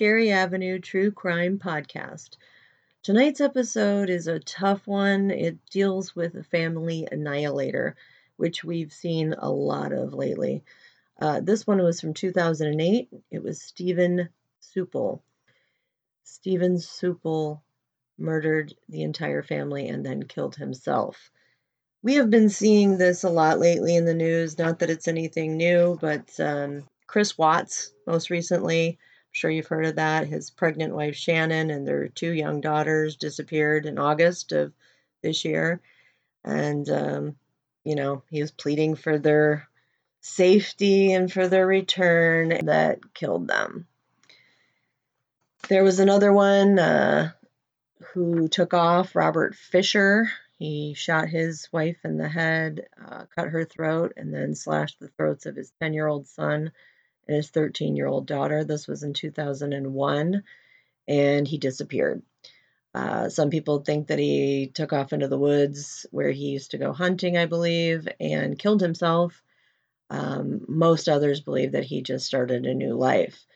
Scary Avenue True Crime Podcast. Tonight's episode is a tough one. It deals with a family annihilator, which we've seen a lot of lately. Uh, this one was from 2008. It was Stephen Sueppel. Stephen Sueppel murdered the entire family and then killed himself. We have been seeing this a lot lately in the news. Not that it's anything new, but um, Chris Watts, most recently, sure you've heard of that. His pregnant wife Shannon and their two young daughters disappeared in August of this year. And, um, you know, he was pleading for their safety and for their return that killed them. There was another one uh, who took off, Robert Fisher. He shot his wife in the head, uh, cut her throat, and then slashed the throats of his 10 year old son and his 13 year old daughter. This was in 2001, and he disappeared. Uh, some people think that he took off into the woods where he used to go hunting, I believe, and killed himself. Um, most others believe that he just started a new life.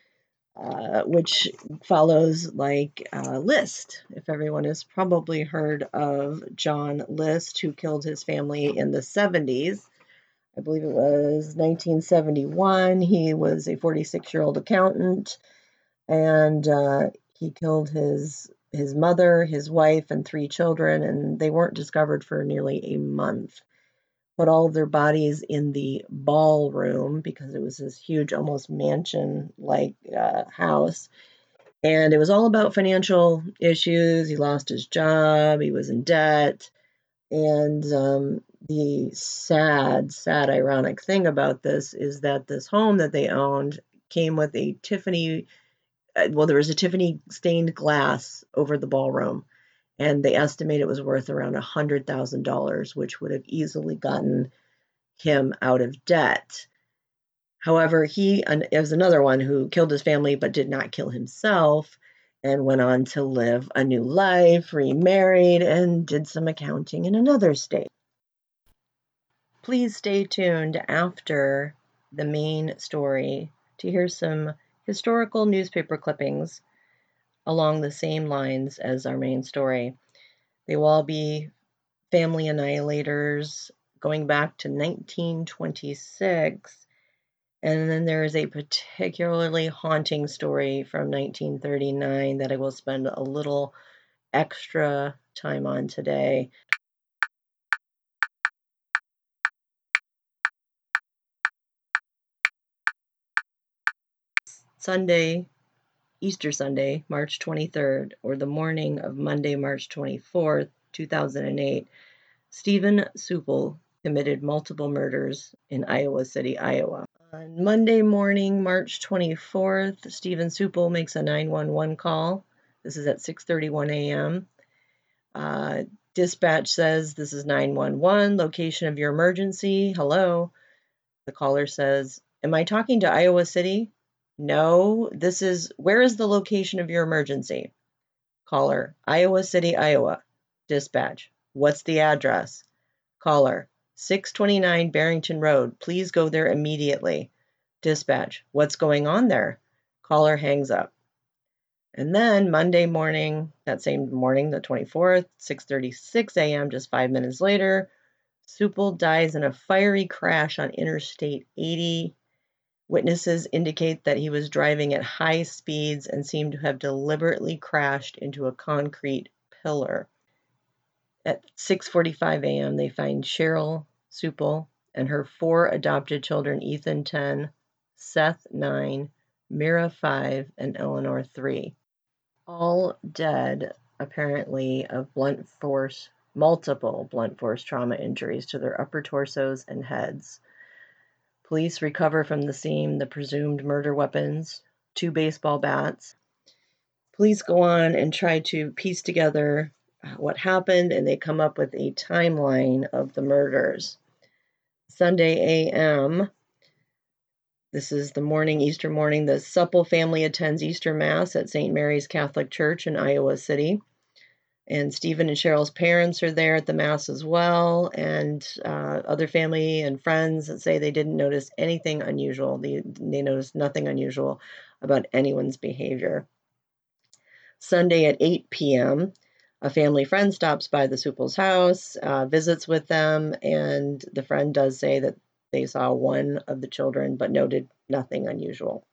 Uh, which follows like uh, List. If everyone has probably heard of John List, who killed his family in the 70s. I believe it was 1971. He was a 46 year old accountant and uh, he killed his his mother, his wife, and three children, and they weren't discovered for nearly a month put all of their bodies in the ballroom because it was this huge, almost mansion like uh, house. And it was all about financial issues. He lost his job, he was in debt. And um, the sad, sad, ironic thing about this is that this home that they owned came with a Tiffany, uh, well, there was a Tiffany stained glass over the ballroom and they estimate it was worth around $100,000, which would have easily gotten him out of debt. However, he is another one who killed his family but did not kill himself and went on to live a new life, remarried, and did some accounting in another state. Please stay tuned after the main story to hear some historical newspaper clippings along the same lines as our main story. They will all be family annihilators going back to 1926. And then there is a particularly haunting story from 1939 that I will spend a little extra time on today. Sunday, Easter Sunday, March 23rd, or the morning of Monday, March 24th, 2008, Steven Sueppel committed multiple murders in Iowa City, Iowa. On Monday morning, March 24th, Steven Sueppel makes a 911 call. This is at 6:31 a.m. Uh, dispatch says this is 911, location of your emergency. Hello. The caller says, "Am I talking to Iowa City?" No, this is where is the location of your emergency? Caller, Iowa City, Iowa. Dispatch, what's the address? Caller, 629 Barrington Road. Please go there immediately. Dispatch, what's going on there? Caller hangs up. And then Monday morning, that same morning, the 24th, 6:36 a.m., just 5 minutes later, Sueppel dies in a fiery crash on Interstate 80 Witnesses indicate that he was driving at high speeds and seemed to have deliberately crashed into a concrete pillar. At 6:45 a.m., they find Cheryl Sueppel and her four adopted children, Ethan 10, Seth 9, Mira 5, and Eleanor 3. All dead, apparently, of blunt force, multiple blunt force trauma injuries to their upper torsos and heads. Police recover from the scene the presumed murder weapons, two baseball bats. Police go on and try to piece together uh, what happened, and they come up with a timeline of the murders. Sunday a.m. This is the morning, Easter morning. The Sueppel family attends Easter Mass at St. Mary's Catholic Church in Iowa City and Stephen and Cheryl's parents are there at the mass as well, and uh, other family and friends that say they didn't notice anything unusual. They, they noticed nothing unusual about anyone's behavior. Sunday at 8 p.m., a family friend stops by the Sueppels' house, uh, visits with them, and the friend does say that they saw one of the children but noted nothing unusual.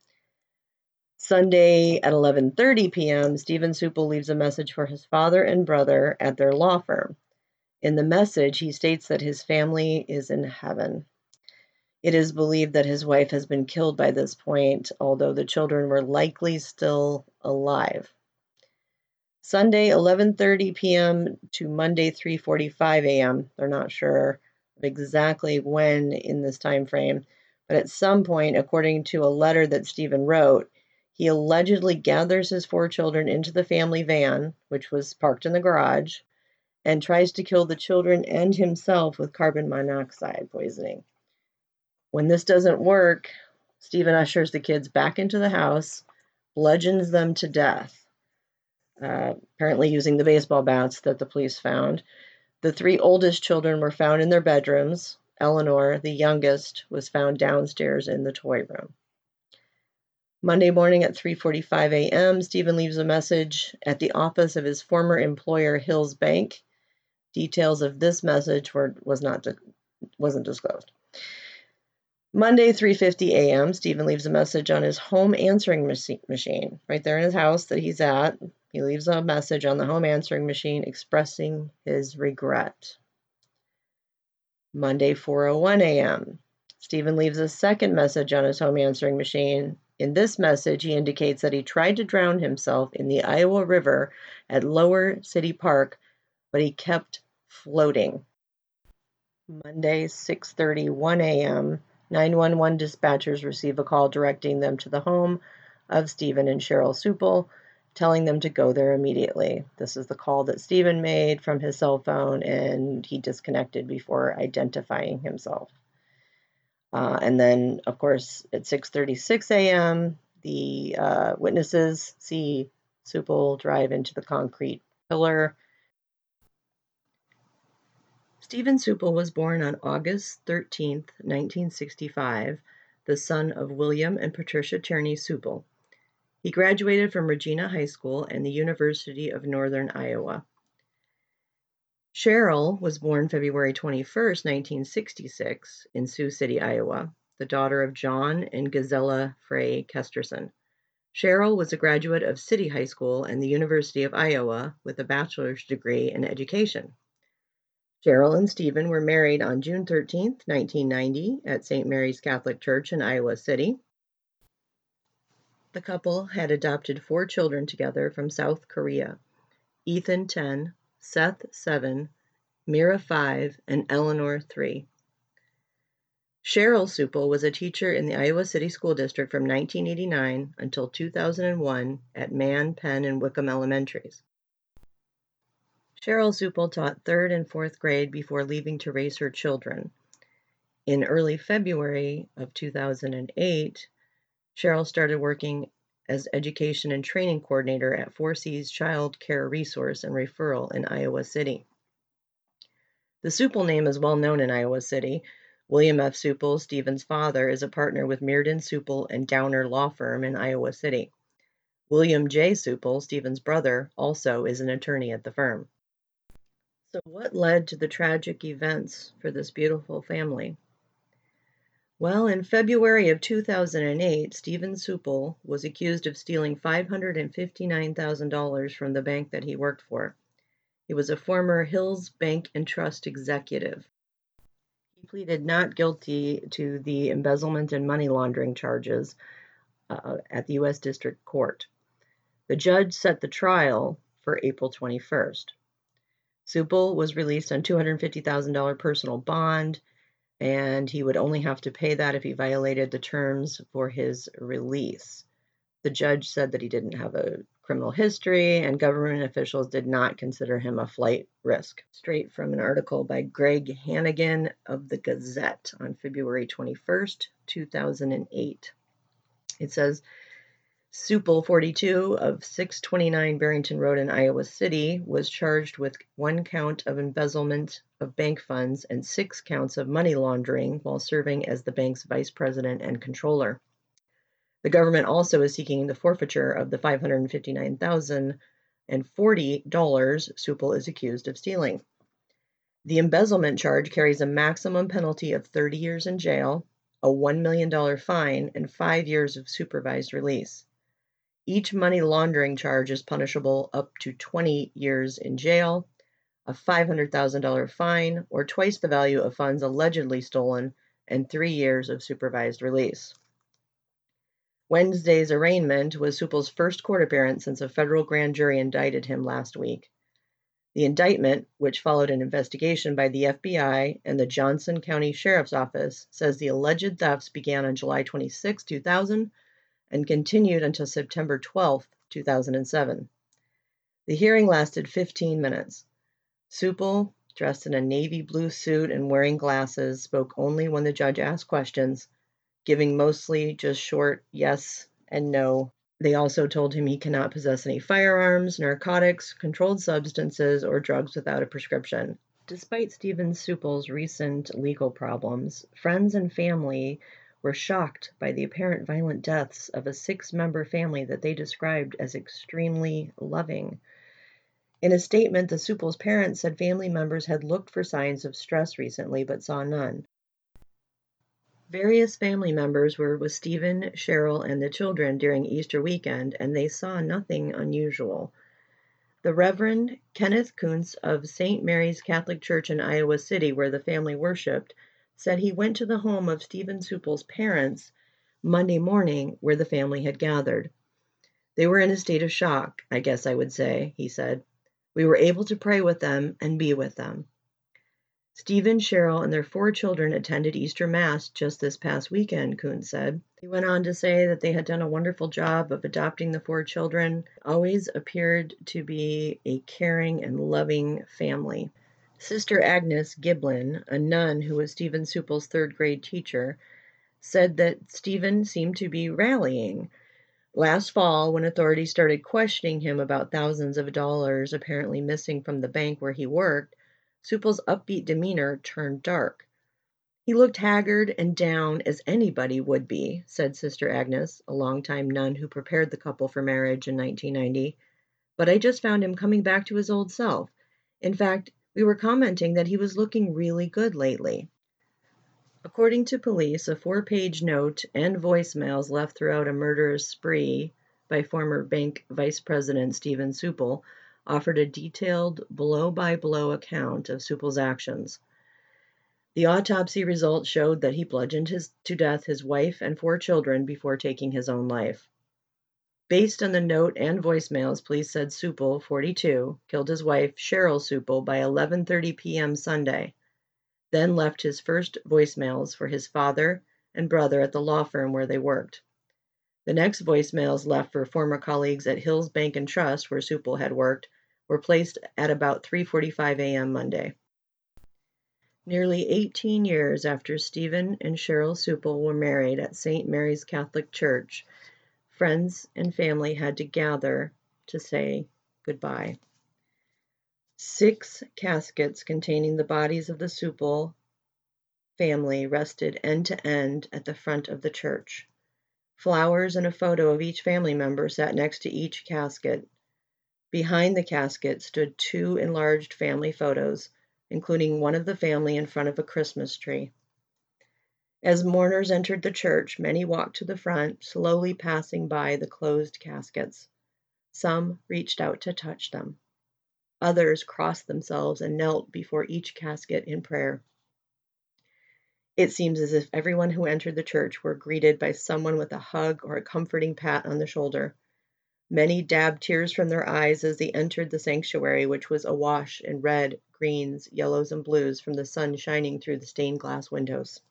Sunday at 11:30 p.m., Stephen Sueppel leaves a message for his father and brother at their law firm. In the message, he states that his family is in heaven. It is believed that his wife has been killed by this point, although the children were likely still alive. Sunday 11:30 p.m. to Monday 3:45 a.m. They're not sure exactly when in this time frame, but at some point according to a letter that Stephen wrote, he allegedly gathers his four children into the family van, which was parked in the garage, and tries to kill the children and himself with carbon monoxide poisoning. When this doesn't work, Stephen ushers the kids back into the house, bludgeons them to death, uh, apparently using the baseball bats that the police found. The three oldest children were found in their bedrooms. Eleanor, the youngest, was found downstairs in the toy room. Monday morning at 3:45 a.m., Stephen leaves a message at the office of his former employer Hills Bank Details of this message were was not wasn't disclosed. Monday, 3:50 a.m., Stephen leaves a message on his home answering machine, right there in his house that he's at. He leaves a message on the home answering machine expressing his regret. Monday, 4:01 a.m., Stephen leaves a second message on his home answering machine. In this message, he indicates that he tried to drown himself in the Iowa River at Lower City Park but he kept floating. Monday, 6:31 a.m. 911 dispatchers receive a call directing them to the home of Stephen and Cheryl Sueppel, telling them to go there immediately. This is the call that Stephen made from his cell phone, and he disconnected before identifying himself. Uh, and then, of course, at 6:36 a.m., the uh, witnesses see Sueppel drive into the concrete pillar Stephen Sueppel was born on August 13, 1965, the son of William and Patricia Tierney Sueppel. He graduated from Regina High School and the University of Northern Iowa. Cheryl was born February 21, 1966, in Sioux City, Iowa, the daughter of John and Gazella Frey Kesterson. Cheryl was a graduate of City High School and the University of Iowa with a bachelor's degree in education. Cheryl and Stephen were married on June 13, 1990, at St. Mary's Catholic Church in Iowa City. The couple had adopted four children together from South Korea Ethan, 10, Seth, 7, Mira, 5, and Eleanor, 3. Cheryl Sueppel was a teacher in the Iowa City School District from 1989 until 2001 at Mann, Penn, and Wickham Elementaries. Cheryl Sueppel taught third and fourth grade before leaving to raise her children. In early February of 2008, Cheryl started working as education and training coordinator at 4C's Child Care Resource and Referral in Iowa City. The Sueppel name is well known in Iowa City. William F. Sueppel, Stephen's father, is a partner with Meardon Sueppel and Downer Law Firm in Iowa City. William J. Sueppel, Stephen's brother, also is an attorney at the firm. So, what led to the tragic events for this beautiful family? Well, in February of 2008, Stephen Sueppel was accused of stealing $559,000 from the bank that he worked for. He was a former Hills Bank and Trust executive. He pleaded not guilty to the embezzlement and money laundering charges uh, at the U.S. District Court. The judge set the trial for April 21st. Sueppel was released on $250,000 personal bond, and he would only have to pay that if he violated the terms for his release. The judge said that he didn't have a criminal history, and government officials did not consider him a flight risk. Straight from an article by Greg Hannigan of the Gazette on February 21st, 2008. It says, Sueppel, 42, of 629 Barrington Road in Iowa City, was charged with one count of embezzlement of bank funds and six counts of money laundering while serving as the bank's vice president and controller. The government also is seeking the forfeiture of the 559,000 and $40 Sueppel is accused of stealing. The embezzlement charge carries a maximum penalty of 30 years in jail, a $1 million fine, and five years of supervised release. Each money laundering charge is punishable up to 20 years in jail, a $500,000 fine, or twice the value of funds allegedly stolen, and three years of supervised release. Wednesday's arraignment was Sueppel's first court appearance since a federal grand jury indicted him last week. The indictment, which followed an investigation by the FBI and the Johnson County Sheriff's Office, says the alleged thefts began on July 26, 2000, and continued until September 12, 2007. The hearing lasted 15 minutes. Sueppel, dressed in a navy blue suit and wearing glasses, spoke only when the judge asked questions, giving mostly just short yes and no they also told him he cannot possess any firearms, narcotics, controlled substances, or drugs without a prescription. Despite Steven Sueppel's recent legal problems, friends and family were shocked by the apparent violent deaths of a six member family that they described as extremely loving. In a statement, the Sueppel's parents said family members had looked for signs of stress recently but saw none. Various family members were with Stephen, Cheryl, and the children during Easter weekend, and they saw nothing unusual. The Reverend Kenneth Kuntz of St. Mary's Catholic Church in Iowa City, where the family worshiped, said he went to the home of Stephen Sueppel's parents Monday morning where the family had gathered. They were in a state of shock, I guess I would say, he said. We were able to pray with them and be with them. Stephen, Cheryl, and their four children attended Easter Mass just this past weekend, Kuntz said. He went on to say that they had done a wonderful job of adopting the four children, always appeared to be a caring and loving family. Sister Agnes Giblin, a nun who was Stephen Sueppel's third grade teacher, said that Stephen seemed to be rallying. Last fall, when authorities started questioning him about thousands of dollars apparently missing from the bank where he worked, Sueppel's upbeat demeanor turned dark. He looked haggard and down as anybody would be, said Sister Agnes, a longtime nun who prepared the couple for marriage in 1990. But I just found him coming back to his old self. In fact, we were commenting that he was looking really good lately. According to police, a four page note and voicemails left throughout a murderous spree by former bank vice president Steven Sueppel offered a detailed blow-by-blow account of Sueppel's actions. The autopsy results showed that he bludgeoned his, to death his wife and four children before taking his own life. Based on the note and voicemails, police said Sueppel, 42, killed his wife, Cheryl Sueppel, by 11:30 p.m. Sunday, then left his first voicemails for his father and brother at the law firm where they worked. The next voicemails left for former colleagues at Hills Bank and Trust, where Sueppel had worked, were placed at about 3:45 a.m. Monday. Nearly 18 years after Stephen and Cheryl Sueppel were married at St. Mary's Catholic Church, friends and family had to gather to say goodbye. Six caskets containing the bodies of the Sueppel family rested end to end at the front of the church. Flowers and a photo of each family member sat next to each casket. Behind the casket stood two enlarged family photos, including one of the family in front of a Christmas tree. As mourners entered the church, many walked to the front, slowly passing by the closed caskets. Some reached out to touch them. Others crossed themselves and knelt before each casket in prayer. It seems as if everyone who entered the church were greeted by someone with a hug or a comforting pat on the shoulder. Many dabbed tears from their eyes as they entered the sanctuary, which was awash in red, greens, yellows, and blues from the sun shining through the stained glass windows.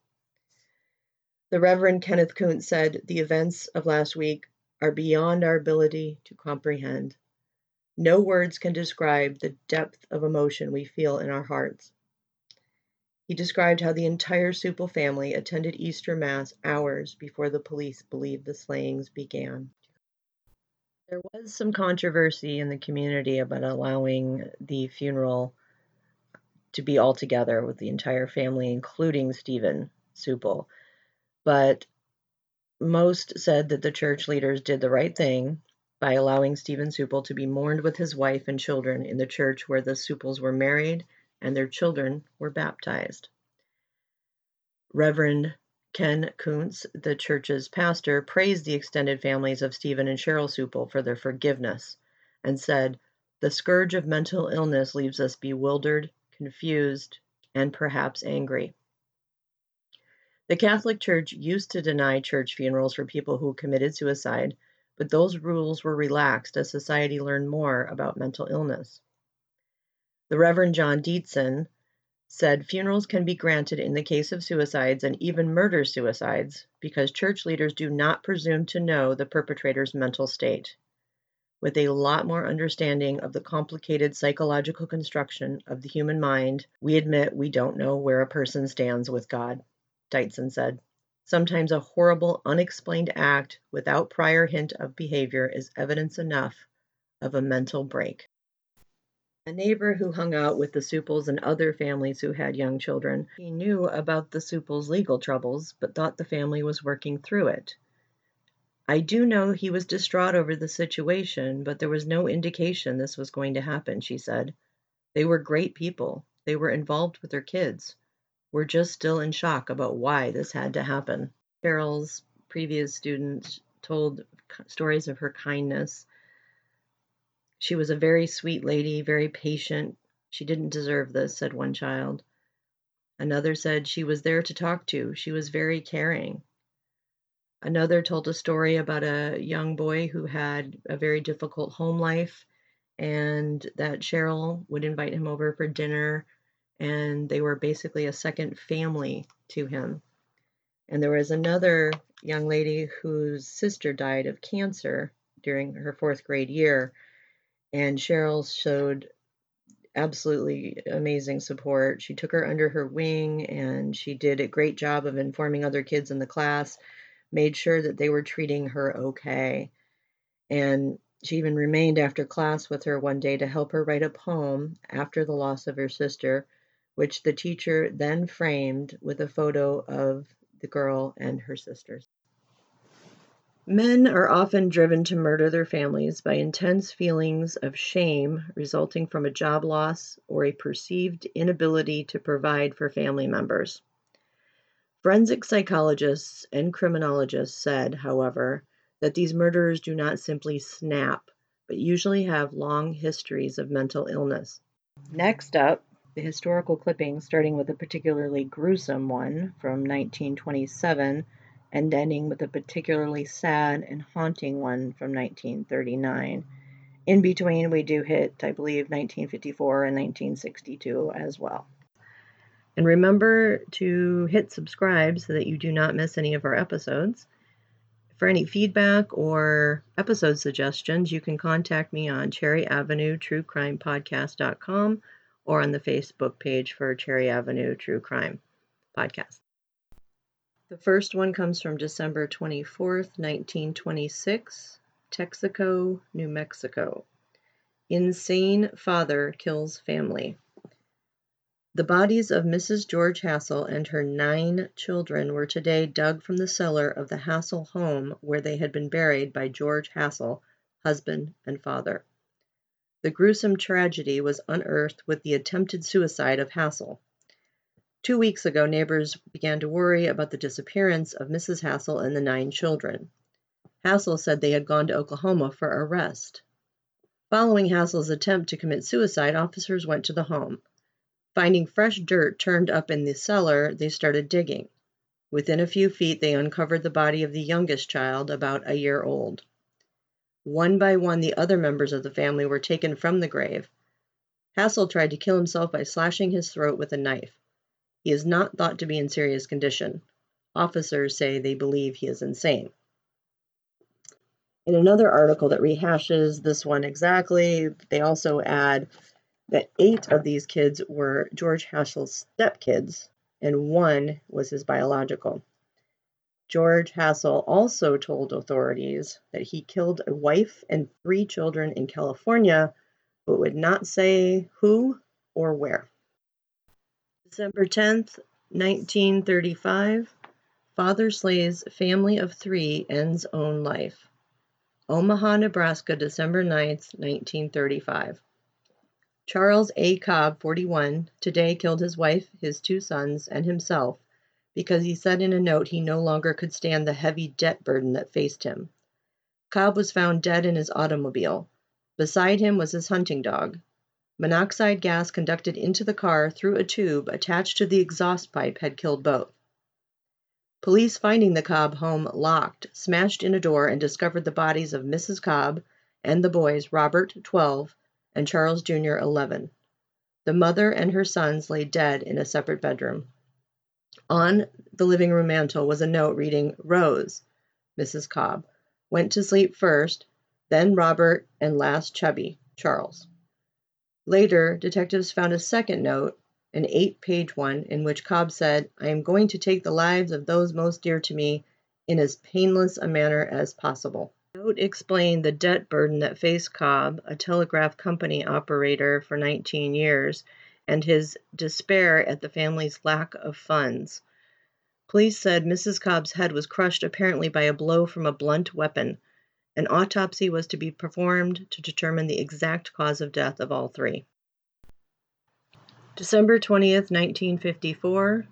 The Reverend Kenneth Kuntz said, The events of last week are beyond our ability to comprehend. No words can describe the depth of emotion we feel in our hearts. He described how the entire Sueppel family attended Easter Mass hours before the police believed the slayings began. There was some controversy in the community about allowing the funeral to be all together with the entire family, including Stephen Sueppel. But most said that the church leaders did the right thing by allowing Stephen Sueppel to be mourned with his wife and children in the church where the Sueppels were married and their children were baptized. Reverend Ken Kuntz, the church's pastor, praised the extended families of Stephen and Cheryl Sueppel for their forgiveness and said, The scourge of mental illness leaves us bewildered, confused, and perhaps angry. The Catholic Church used to deny church funerals for people who committed suicide, but those rules were relaxed as society learned more about mental illness. The Reverend John Dietzen said funerals can be granted in the case of suicides and even murder suicides because church leaders do not presume to know the perpetrator's mental state. With a lot more understanding of the complicated psychological construction of the human mind, we admit we don't know where a person stands with God. Dietzen said. Sometimes a horrible, unexplained act without prior hint of behavior is evidence enough of a mental break. A neighbor who hung out with the Sueppels and other families who had young children, he knew about the Sueppels' legal troubles, but thought the family was working through it. I do know he was distraught over the situation, but there was no indication this was going to happen, she said. They were great people. They were involved with their kids. We're just still in shock about why this had to happen. Cheryl's previous student told stories of her kindness. She was a very sweet lady, very patient. She didn't deserve this, said one child. Another said she was there to talk to. She was very caring. Another told a story about a young boy who had a very difficult home life and that Cheryl would invite him over for dinner and they were basically a second family to him. And there was another young lady whose sister died of cancer during her fourth grade year, and Cheryl showed absolutely amazing support. She took her under her wing and she did a great job of informing other kids in the class, made sure that they were treating her okay. And she even remained after class with her one day to help her write a poem after the loss of her sister which the teacher then framed with a photo of the girl and her sisters. Men are often driven to murder their families by intense feelings of shame resulting from a job loss or a perceived inability to provide for family members. Forensic psychologists and criminologists said, however, that these murderers do not simply snap, but usually have long histories of mental illness. Next up, the historical clippings, starting with a particularly gruesome one from 1927 and ending with a particularly sad and haunting one from 1939. In between, we do hit, I believe, 1954 and 1962 as well. And remember to hit subscribe so that you do not miss any of our episodes. For any feedback or episode suggestions, you can contact me on Cherry Or on the Facebook page for Cherry Avenue True Crime Podcast. The first one comes from December 24th, 1926, Texico, New Mexico. Insane father kills family. The bodies of Mrs. George Hassel and her nine children were today dug from the cellar of the Hassel home where they had been buried by George Hassel, husband and father. The gruesome tragedy was unearthed with the attempted suicide of Hassel. Two weeks ago, neighbors began to worry about the disappearance of Mrs. Hassel and the nine children. Hassel said they had gone to Oklahoma for a rest. Following Hassel's attempt to commit suicide, officers went to the home. Finding fresh dirt turned up in the cellar, they started digging. Within a few feet, they uncovered the body of the youngest child, about a year old. One by one, the other members of the family were taken from the grave. Hassel tried to kill himself by slashing his throat with a knife. He is not thought to be in serious condition. Officers say they believe he is insane. In another article that rehashes this one exactly, they also add that eight of these kids were George Hassel's stepkids, and one was his biological. George Hassel also told authorities that he killed a wife and three children in California, but would not say who or where. December 10th, 1935, father slays family of three, ends own life. Omaha, Nebraska, December 9, 1935. Charles A. Cobb, 41, today killed his wife, his two sons, and himself because he said in a note he no longer could stand the heavy debt burden that faced him. Cobb was found dead in his automobile. Beside him was his hunting dog. Monoxide gas conducted into the car through a tube attached to the exhaust pipe had killed both. Police finding the Cobb home locked, smashed in a door and discovered the bodies of Mrs. Cobb and the boys Robert, 12, and Charles Jr., 11. The mother and her sons lay dead in a separate bedroom. On the living room mantel was a note reading Rose, Mrs. Cobb, went to sleep first, then Robert, and last Chubby, Charles. Later, detectives found a second note an eight page one, in which Cobb said, I am going to take the lives of those most dear to me in as painless a manner as possible. The note explained the debt burden that faced Cobb, a telegraph company operator for 19 years, and his despair at the family's lack of funds. Police said Mrs. Cobb's head was crushed apparently by a blow from a blunt weapon. An autopsy was to be performed to determine the exact cause of death of all three. December 20th, 1954.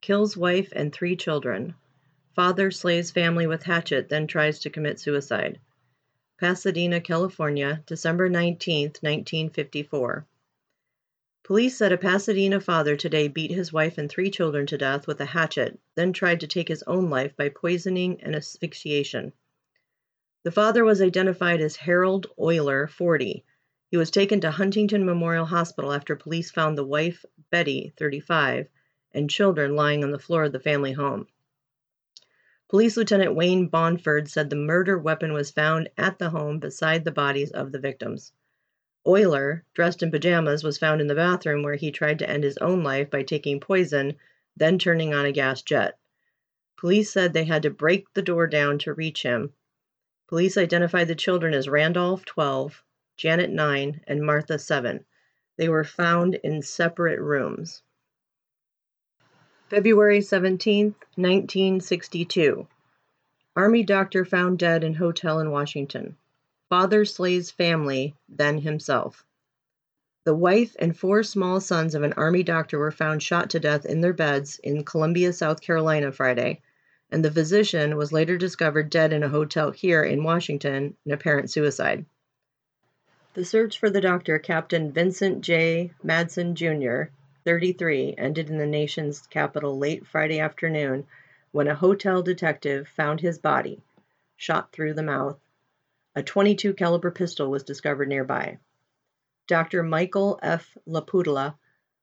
Kills wife and three children. Father slays family with hatchet, then tries to commit suicide. Pasadena, California, December 19, 1954. Police said a Pasadena father today beat his wife and three children to death with a hatchet, then tried to take his own life by poisoning and asphyxiation. The father was identified as Harold Euler, 40, he was taken to Huntington Memorial Hospital after police found the wife, Betty, 35, and children lying on the floor of the family home. Police Lieutenant Wayne Bonford said the murder weapon was found at the home beside the bodies of the victims. Euler, dressed in pajamas, was found in the bathroom where he tried to end his own life by taking poison, then turning on a gas jet. Police said they had to break the door down to reach him. Police identified the children as Randolph, 12, Janet 9, and Martha 7. They were found in separate rooms. February 17, 1962. Army doctor found dead in hotel in Washington. Father slays family, then himself. The wife and four small sons of an Army doctor were found shot to death in their beds in Columbia, South Carolina, Friday, and the physician was later discovered dead in a hotel here in Washington, an apparent suicide. The search for the doctor, Captain Vincent J. Madsen, Jr., 33, ended in the nation's capital late Friday afternoon when a hotel detective found his body, shot through the mouth. A 22 caliber pistol was discovered nearby. Dr. Michael F. Laputa,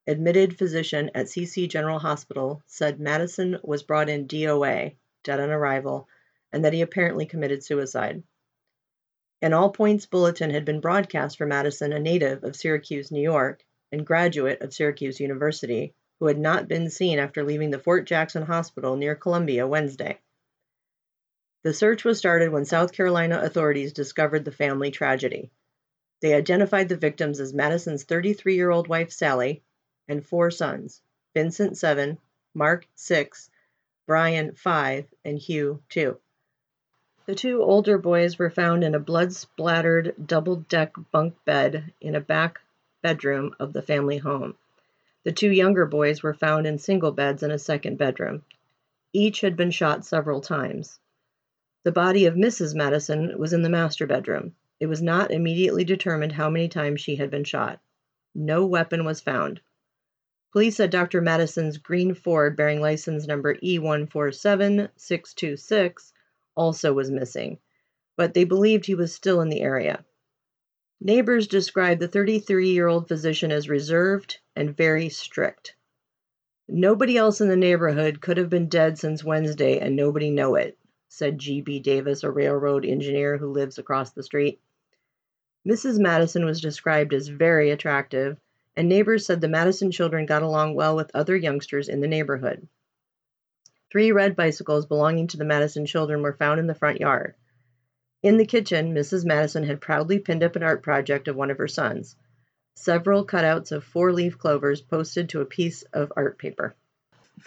admitted physician at DC General Hospital, said Madison was brought in DOA, dead on arrival, and that he apparently committed suicide. An all points bulletin had been broadcast for Madison, a native of Syracuse, New York, and graduate of Syracuse University, who had not been seen after leaving the Fort Jackson Hospital near Columbia Wednesday. The search was started when South Carolina authorities discovered the family tragedy. They identified the victims as Madison's 33 year old wife Sally and four sons Vincent, 7, Mark, 6, Brian, 5, and Hugh, 2. The two older boys were found in a blood-splattered double-deck bunk bed in a back bedroom of the family home. The two younger boys were found in single beds in a second bedroom. Each had been shot several times. The body of Mrs. Madison was in the master bedroom. It was not immediately determined how many times she had been shot. No weapon was found. Police said Dr. Madison's green Ford bearing license number E147626 also was missing, but they believed he was still in the area. Neighbors described the 33 year old physician as reserved and very strict. Nobody else in the neighborhood could have been dead since Wednesday and nobody know it, said G.B. Davis, a railroad engineer who lives across the street. Mrs. Madison was described as very attractive, and neighbors said the Madison children got along well with other youngsters in the neighborhood. Three red bicycles belonging to the Madison children were found in the front yard. In the kitchen, Mrs. Madison had proudly pinned up an art project of one of her sons. Several cutouts of four leaf clovers posted to a piece of art paper.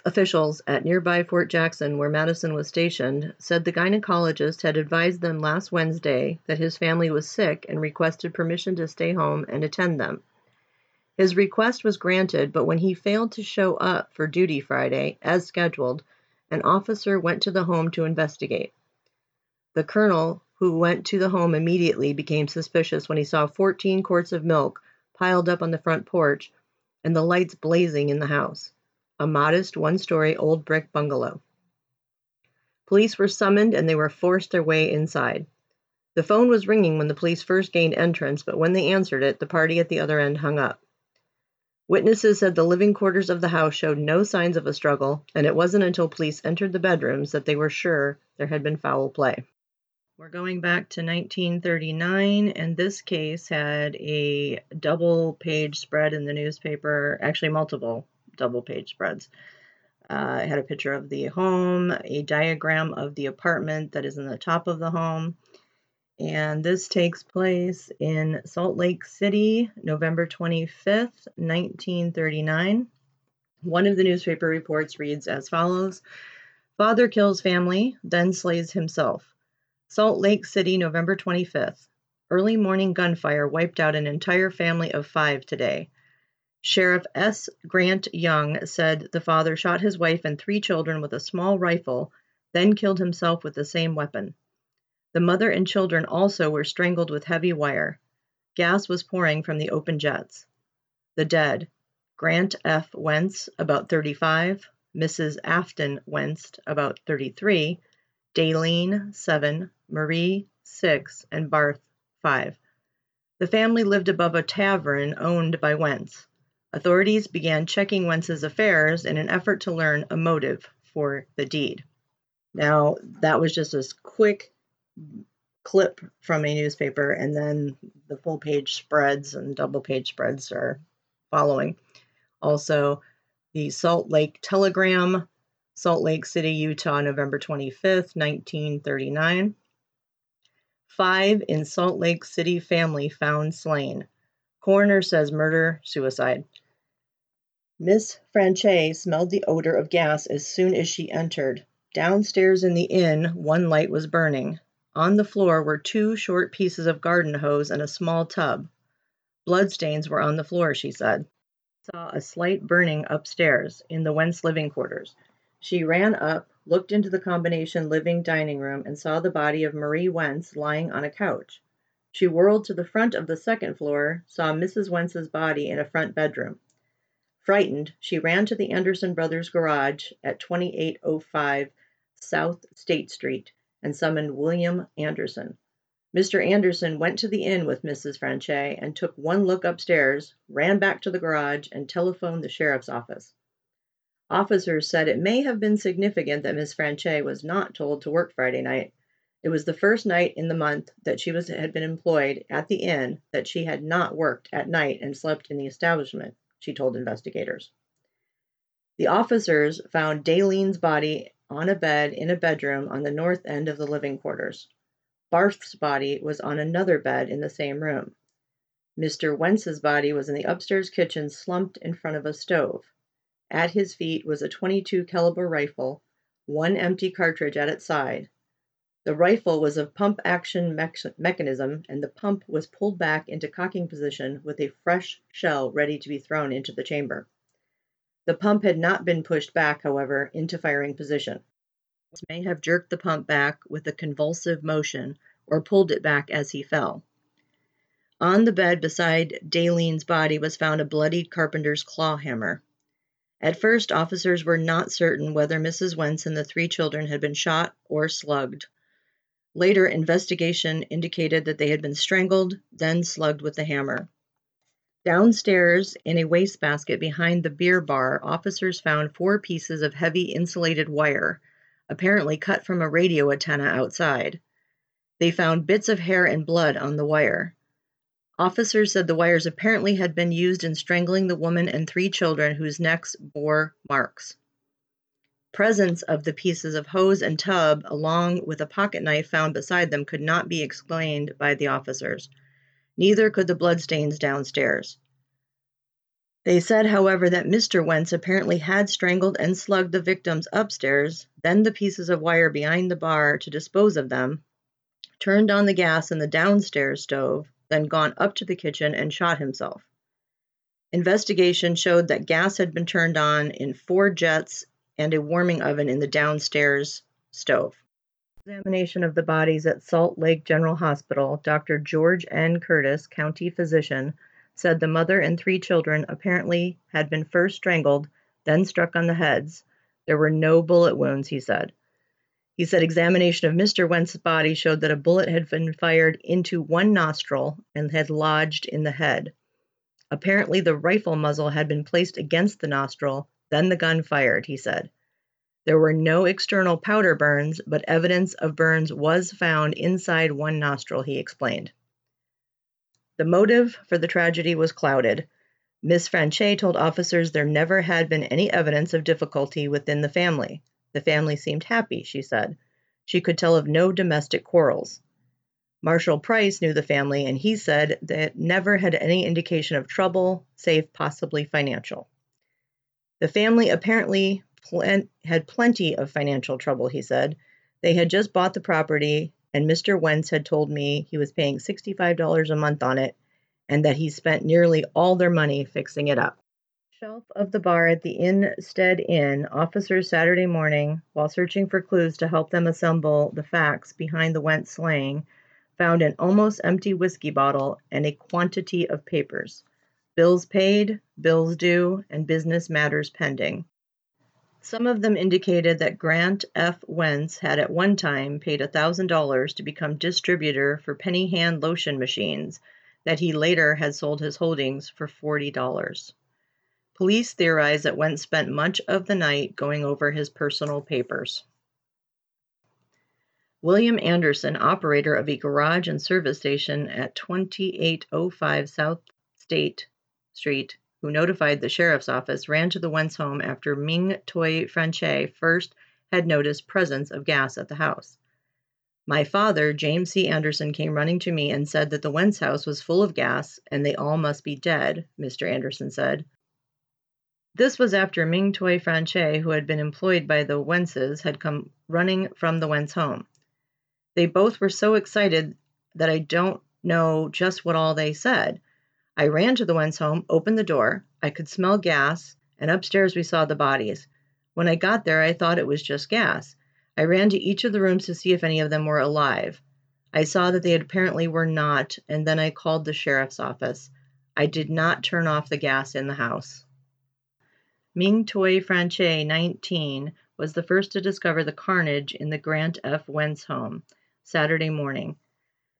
Officials at nearby Fort Jackson, where Madison was stationed, said the gynecologist had advised them last Wednesday that his family was sick and requested permission to stay home and attend them. His request was granted, but when he failed to show up for duty Friday, as scheduled, an officer went to the home to investigate. The colonel, who went to the home immediately, became suspicious when he saw 14 quarts of milk piled up on the front porch and the lights blazing in the house a modest one story old brick bungalow. Police were summoned and they were forced their way inside. The phone was ringing when the police first gained entrance, but when they answered it, the party at the other end hung up. Witnesses said the living quarters of the house showed no signs of a struggle, and it wasn't until police entered the bedrooms that they were sure there had been foul play. We're going back to 1939, and this case had a double page spread in the newspaper, actually, multiple double page spreads. Uh, it had a picture of the home, a diagram of the apartment that is in the top of the home. And this takes place in Salt Lake City, November 25th, 1939. One of the newspaper reports reads as follows Father kills family, then slays himself. Salt Lake City, November 25th. Early morning gunfire wiped out an entire family of five today. Sheriff S. Grant Young said the father shot his wife and three children with a small rifle, then killed himself with the same weapon. The mother and children also were strangled with heavy wire. Gas was pouring from the open jets. The dead Grant F. Wentz, about 35, Mrs. Afton Wentz, about 33, Daleen, 7, Marie, 6, and Barth, 5. The family lived above a tavern owned by Wentz. Authorities began checking Wentz's affairs in an effort to learn a motive for the deed. Now, that was just a quick clip from a newspaper, and then the full page spreads and double page spreads are following. Also, the Salt Lake Telegram, Salt Lake City, Utah, November 25th, 1939. Five in Salt Lake City family found slain. Coroner says murder, suicide. Miss Franche smelled the odor of gas as soon as she entered. Downstairs in the inn, one light was burning. On the floor were two short pieces of garden hose and a small tub. Bloodstains were on the floor, she said. Saw a slight burning upstairs in the Wentz living quarters. She ran up, looked into the combination living dining room, and saw the body of Marie Wentz lying on a couch. She whirled to the front of the second floor, saw Mrs. Wentz's body in a front bedroom. Frightened, she ran to the Anderson brothers' garage at 2805 South State Street and summoned William Anderson. Mr. Anderson went to the inn with Mrs. Franche and took one look upstairs, ran back to the garage, and telephoned the sheriff's office. Officers said it may have been significant that Miss Franche was not told to work Friday night. It was the first night in the month that she was had been employed at the inn that she had not worked at night and slept in the establishment she told investigators. The officers found Daleen's body on a bed in a bedroom on the north end of the living quarters. Barth's body was on another bed in the same room. Mr. Wentz's body was in the upstairs kitchen slumped in front of a stove. At his feet was a 22 caliber rifle, one empty cartridge at its side. The rifle was of pump action mechanism, and the pump was pulled back into cocking position with a fresh shell ready to be thrown into the chamber. The pump had not been pushed back, however, into firing position. This may have jerked the pump back with a convulsive motion or pulled it back as he fell. On the bed beside Daleen's body was found a bloodied carpenter's claw hammer. At first, officers were not certain whether Mrs. Wentz and the three children had been shot or slugged. Later investigation indicated that they had been strangled, then slugged with the hammer. Downstairs, in a wastebasket behind the beer bar, officers found four pieces of heavy insulated wire, apparently cut from a radio antenna outside. They found bits of hair and blood on the wire. Officers said the wires apparently had been used in strangling the woman and three children whose necks bore marks. Presence of the pieces of hose and tub, along with a pocket knife found beside them, could not be explained by the officers. Neither could the bloodstains downstairs. They said, however, that Mr. Wentz apparently had strangled and slugged the victims upstairs, then the pieces of wire behind the bar to dispose of them, turned on the gas in the downstairs stove, then gone up to the kitchen and shot himself. Investigation showed that gas had been turned on in four jets and a warming oven in the downstairs stove. Examination of the bodies at Salt Lake General Hospital, Dr. George N. Curtis, county physician, said the mother and three children apparently had been first strangled, then struck on the heads. There were no bullet wounds, he said. He said examination of Mr. Wentz's body showed that a bullet had been fired into one nostril and had lodged in the head. Apparently, the rifle muzzle had been placed against the nostril, then the gun fired, he said. There were no external powder burns, but evidence of burns was found inside one nostril, he explained. The motive for the tragedy was clouded. Miss Franche told officers there never had been any evidence of difficulty within the family. The family seemed happy, she said. She could tell of no domestic quarrels. Marshal Price knew the family, and he said that never had any indication of trouble, save possibly financial. The family apparently had plenty of financial trouble, he said. They had just bought the property and Mr. Wentz had told me he was paying $65 a month on it and that he spent nearly all their money fixing it up. Shelf of the bar at the Instead Inn, officers Saturday morning, while searching for clues to help them assemble the facts behind the Wentz slaying, found an almost empty whiskey bottle and a quantity of papers. Bills paid, bills due, and business matters pending. Some of them indicated that Grant F. Wentz had at one time paid $1,000 to become distributor for penny hand lotion machines, that he later had sold his holdings for $40. Police theorize that Wentz spent much of the night going over his personal papers. William Anderson, operator of a garage and service station at 2805 South State Street, who notified the sheriff's office, ran to the Wentz home after Ming Toy Franche first had noticed presence of gas at the house. My father, James C. Anderson, came running to me and said that the Wentz house was full of gas and they all must be dead, Mr. Anderson said. This was after Ming Toy Franche, who had been employed by the Wentzes, had come running from the Wentz home. They both were so excited that I don't know just what all they said. I ran to the Wentz home, opened the door. I could smell gas, and upstairs we saw the bodies. When I got there, I thought it was just gas. I ran to each of the rooms to see if any of them were alive. I saw that they apparently were not, and then I called the sheriff's office. I did not turn off the gas in the house. Ming Toy Franche, 19, was the first to discover the carnage in the Grant F. Wentz home Saturday morning.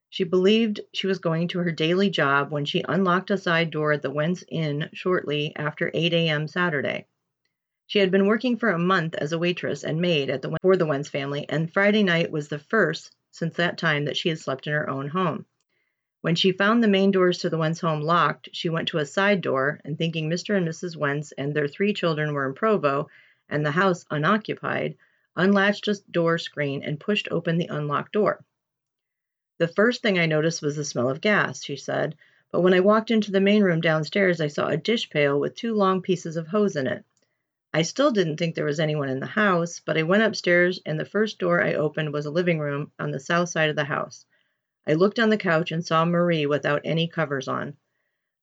She believed she was going to her daily job when she unlocked a side door at the Wentz Inn shortly after 8 a.m. Saturday. She had been working for a month as a waitress and maid at the, for the Wentz family, and Friday night was the first since that time that she had slept in her own home. When she found the main doors to the Wentz home locked, she went to a side door and, thinking Mr. and Mrs. Wentz and their three children were in Provo and the house unoccupied, unlatched a door screen and pushed open the unlocked door. The first thing I noticed was the smell of gas, she said, but when I walked into the main room downstairs, I saw a dish pail with two long pieces of hose in it. I still didn't think there was anyone in the house, but I went upstairs and the first door I opened was a living room on the south side of the house. I looked on the couch and saw Marie without any covers on.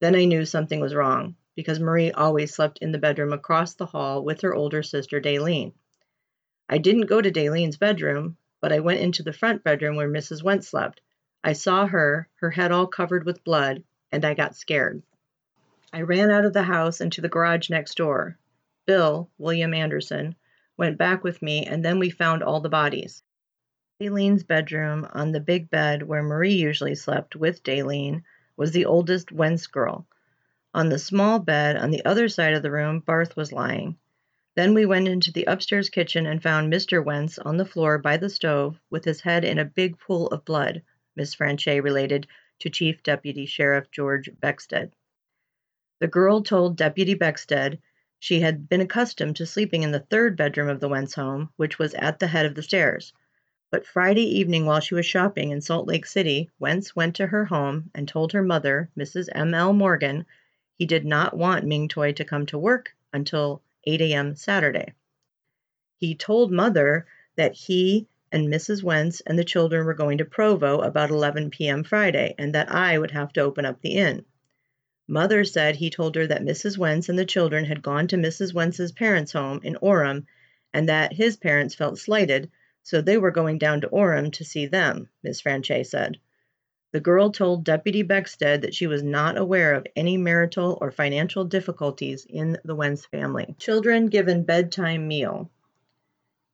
Then I knew something was wrong, because Marie always slept in the bedroom across the hall with her older sister, Daleen. I didn't go to Daleen's bedroom, but I went into the front bedroom where Mrs. Wentz slept. I saw her, her head all covered with blood, and I got scared. I ran out of the house into the garage next door. Bill, William Anderson, went back with me, and then we found all the bodies. Daleen's bedroom, on the big bed where Marie usually slept with Daleen, was the oldest Wentz girl. On the small bed on the other side of the room, Barth was lying. Then we went into the upstairs kitchen and found Mr. Wentz on the floor by the stove with his head in a big pool of blood, Miss Franche related to Chief Deputy Sheriff George Beckstead. The girl told Deputy Beckstead she had been accustomed to sleeping in the third bedroom of the Wentz home, which was at the head of the stairs. But Friday evening, while she was shopping in Salt Lake City, Wentz went to her home and told her mother, Mrs. M. L. Morgan, he did not want Ming Toy to come to work until 8 a.m. Saturday. He told Mother that he and Mrs. Wentz and the children were going to Provo about 11 p.m. Friday and that I would have to open up the inn. Mother said he told her that Mrs. Wentz and the children had gone to Mrs. Wentz's parents' home in Orem and that his parents felt slighted, so they were going down to Orem to see them, Miss Franche said. The girl told Deputy Beckstead that she was not aware of any marital or financial difficulties in the Wentz family. Children given bedtime meal.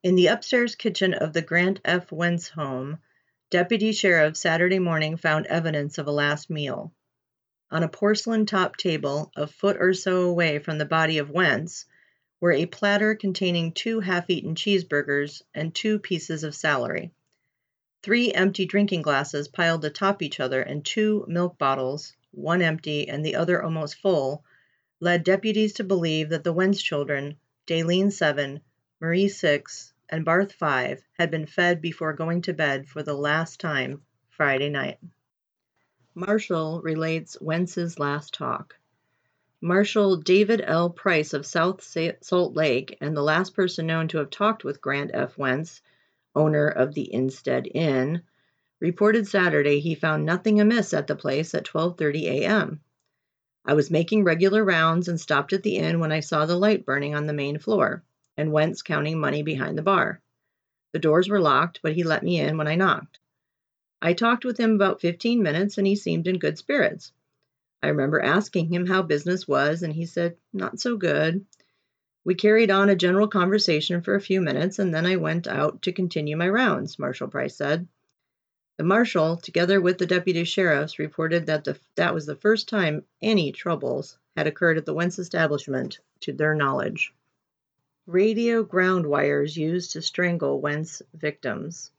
In the upstairs kitchen of the Grant F. Wentz home, Deputy Sheriff Saturday morning found evidence of a last meal. On a porcelain top table, a foot or so away from the body of Wentz, were a platter containing two half eaten cheeseburgers and two pieces of celery. Three empty drinking glasses piled atop each other and two milk bottles, one empty and the other almost full, led deputies to believe that the Wentz children, Daleen 7, Marie 6, and Barth 5 had been fed before going to bed for the last time Friday night. Marshal relates Wentz's last talk. Marshal David L. Price of South Salt Lake and the last person known to have talked with Grant F. Wentz, owner of the Instead Inn, reported Saturday he found nothing amiss at the place at 12:30 a.m. I was making regular rounds and stopped at the inn when I saw the light burning on the main floor and Wentz counting money behind the bar. The doors were locked, but he let me in when I knocked. I talked with him about 15 minutes and he seemed in good spirits. I remember asking him how business was, and he said, Not so good. We carried on a general conversation for a few minutes, and then I went out to continue my rounds, Marshal Price said. The marshal, together with the deputy sheriffs, reported that the, that was the first time any troubles had occurred at the Wentz establishment, to their knowledge. Radio ground wires used to strangle Wentz victims.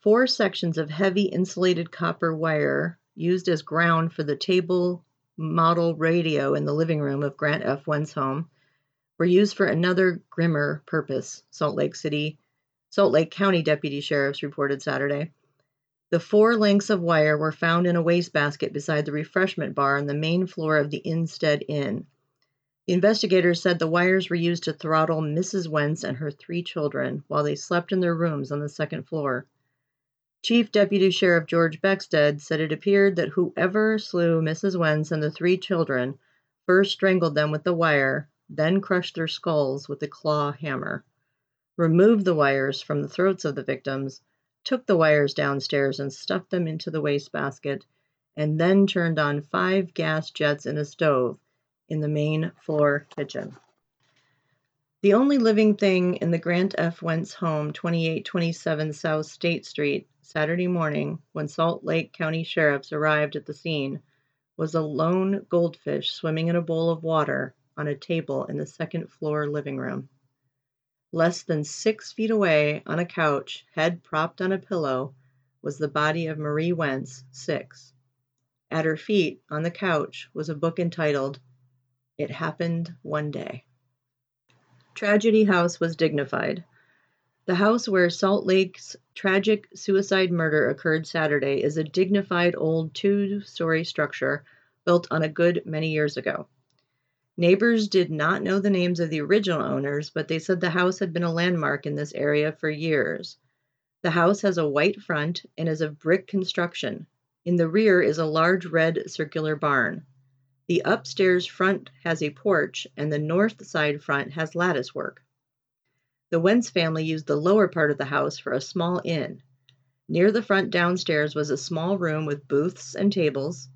Four sections of heavy insulated copper wire used as ground for the table model radio in the living room of Grant F. Wentz home were used for another grimmer purpose, Salt Lake City, Salt Lake County deputy sheriffs reported Saturday. The four lengths of wire were found in a wastebasket beside the refreshment bar on the main floor of the Instead Inn. The investigators said the wires were used to throttle Mrs. Wentz and her three children while they slept in their rooms on the second floor. Chief Deputy Sheriff George Beckstead said it appeared that whoever slew Mrs. Wentz and the three children first strangled them with the wire, then crushed their skulls with a claw hammer, removed the wires from the throats of the victims, took the wires downstairs and stuffed them into the wastebasket, and then turned on five gas jets in a stove in the main floor kitchen. The only living thing in the Grant F. Wentz home, 2827 South State Street, Saturday morning, when Salt Lake County sheriffs arrived at the scene, was a lone goldfish swimming in a bowl of water on a table in the second floor living room. Less than six feet away, on a couch, head propped on a pillow, was the body of Marie Wentz, six. At her feet, on the couch, was a book entitled it happened one day. Tragedy House was dignified. The house where Salt Lake's tragic suicide murder occurred Saturday is a dignified old two story structure built on a good many years ago. Neighbors did not know the names of the original owners, but they said the house had been a landmark in this area for years. The house has a white front and is of brick construction. In the rear is a large red circular barn. The upstairs front has a porch and the north side front has lattice work. The Wentz family used the lower part of the house for a small inn. Near the front downstairs was a small room with booths and tables.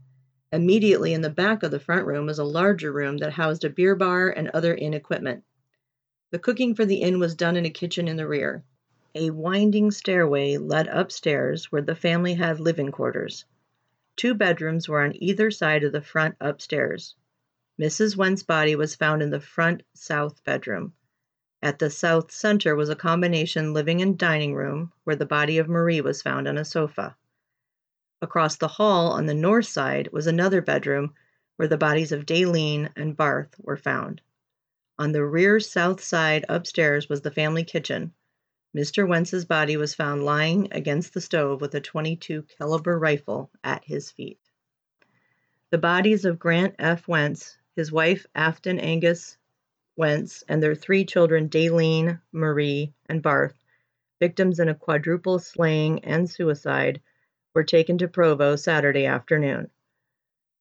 Immediately in the back of the front room was a larger room that housed a beer bar and other inn equipment. The cooking for the inn was done in a kitchen in the rear. A winding stairway led upstairs where the family had living quarters. Two bedrooms were on either side of the front upstairs. Mrs. Wentz's body was found in the front south bedroom. At the south center was a combination living and dining room, where the body of Marie was found on a sofa. Across the hall on the north side was another bedroom where the bodies of Daleen and Barth were found. On the rear south side upstairs was the family kitchen, Mr. Wentz's body was found lying against the stove with a 22 caliber rifle at his feet. The bodies of Grant F. Wentz, his wife Afton Angus Wentz, and their three children Daylene, Marie, and Barth, victims in a quadruple slaying and suicide, were taken to Provo Saturday afternoon.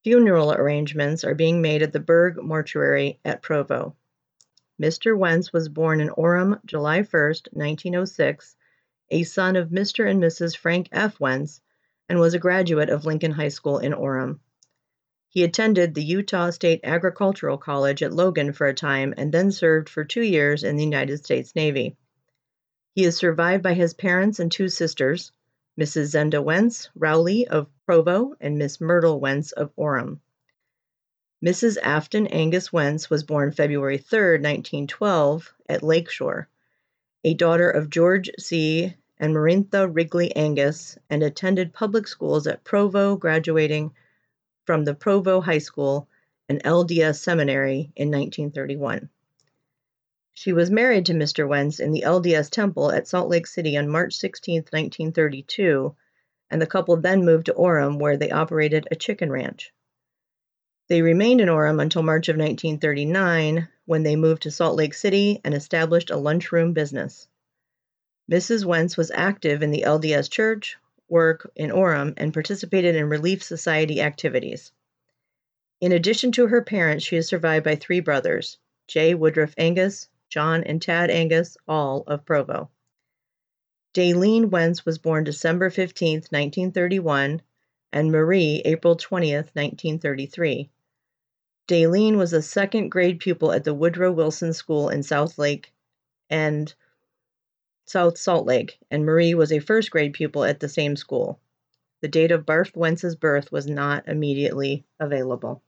Funeral arrangements are being made at the Berg Mortuary at Provo. Mr. Wentz was born in Orem July 1, 1906, a son of Mr. and Mrs. Frank F. Wentz, and was a graduate of Lincoln High School in Orem. He attended the Utah State Agricultural College at Logan for a time and then served for two years in the United States Navy. He is survived by his parents and two sisters, Mrs. Zenda Wentz Rowley of Provo and Miss Myrtle Wentz of Orem. Mrs. Afton Angus Wentz was born February 3, 1912, at Lakeshore, a daughter of George C. and Marintha Wrigley Angus, and attended public schools at Provo, graduating from the Provo High School and LDS Seminary in 1931. She was married to Mr. Wentz in the LDS Temple at Salt Lake City on March 16, 1932, and the couple then moved to Orem where they operated a chicken ranch. They remained in Orem until March of 1939 when they moved to Salt Lake City and established a lunchroom business. Mrs. Wentz was active in the LDS Church, work in Orem and participated in Relief Society activities. In addition to her parents, she is survived by three brothers J. Woodruff Angus, John and Tad Angus, all of Provo. Daylene Wentz was born December 15, 1931, and Marie April 20, 1933. Daylene was a second grade pupil at the Woodrow Wilson School in South Lake and South Salt Lake, and Marie was a first grade pupil at the same school. The date of Barth Wentz's birth was not immediately available.